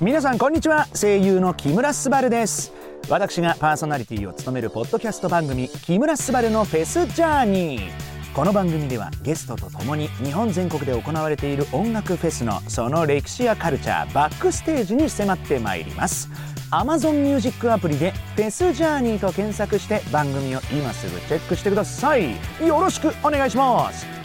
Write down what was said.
皆さんこんにちは。声優の木村昴です。私がパーソナリティを務めるポッドキャスト番組木村昴のフェスジャーニー。この番組ではゲストと共に日本全国で行われている音楽フェスのその歴史やカルチャーバックステージに迫ってまいります。Amazon Music アプリでフェスジャーニーと検索して番組を今すぐチェックしてください。よろしくお願いします。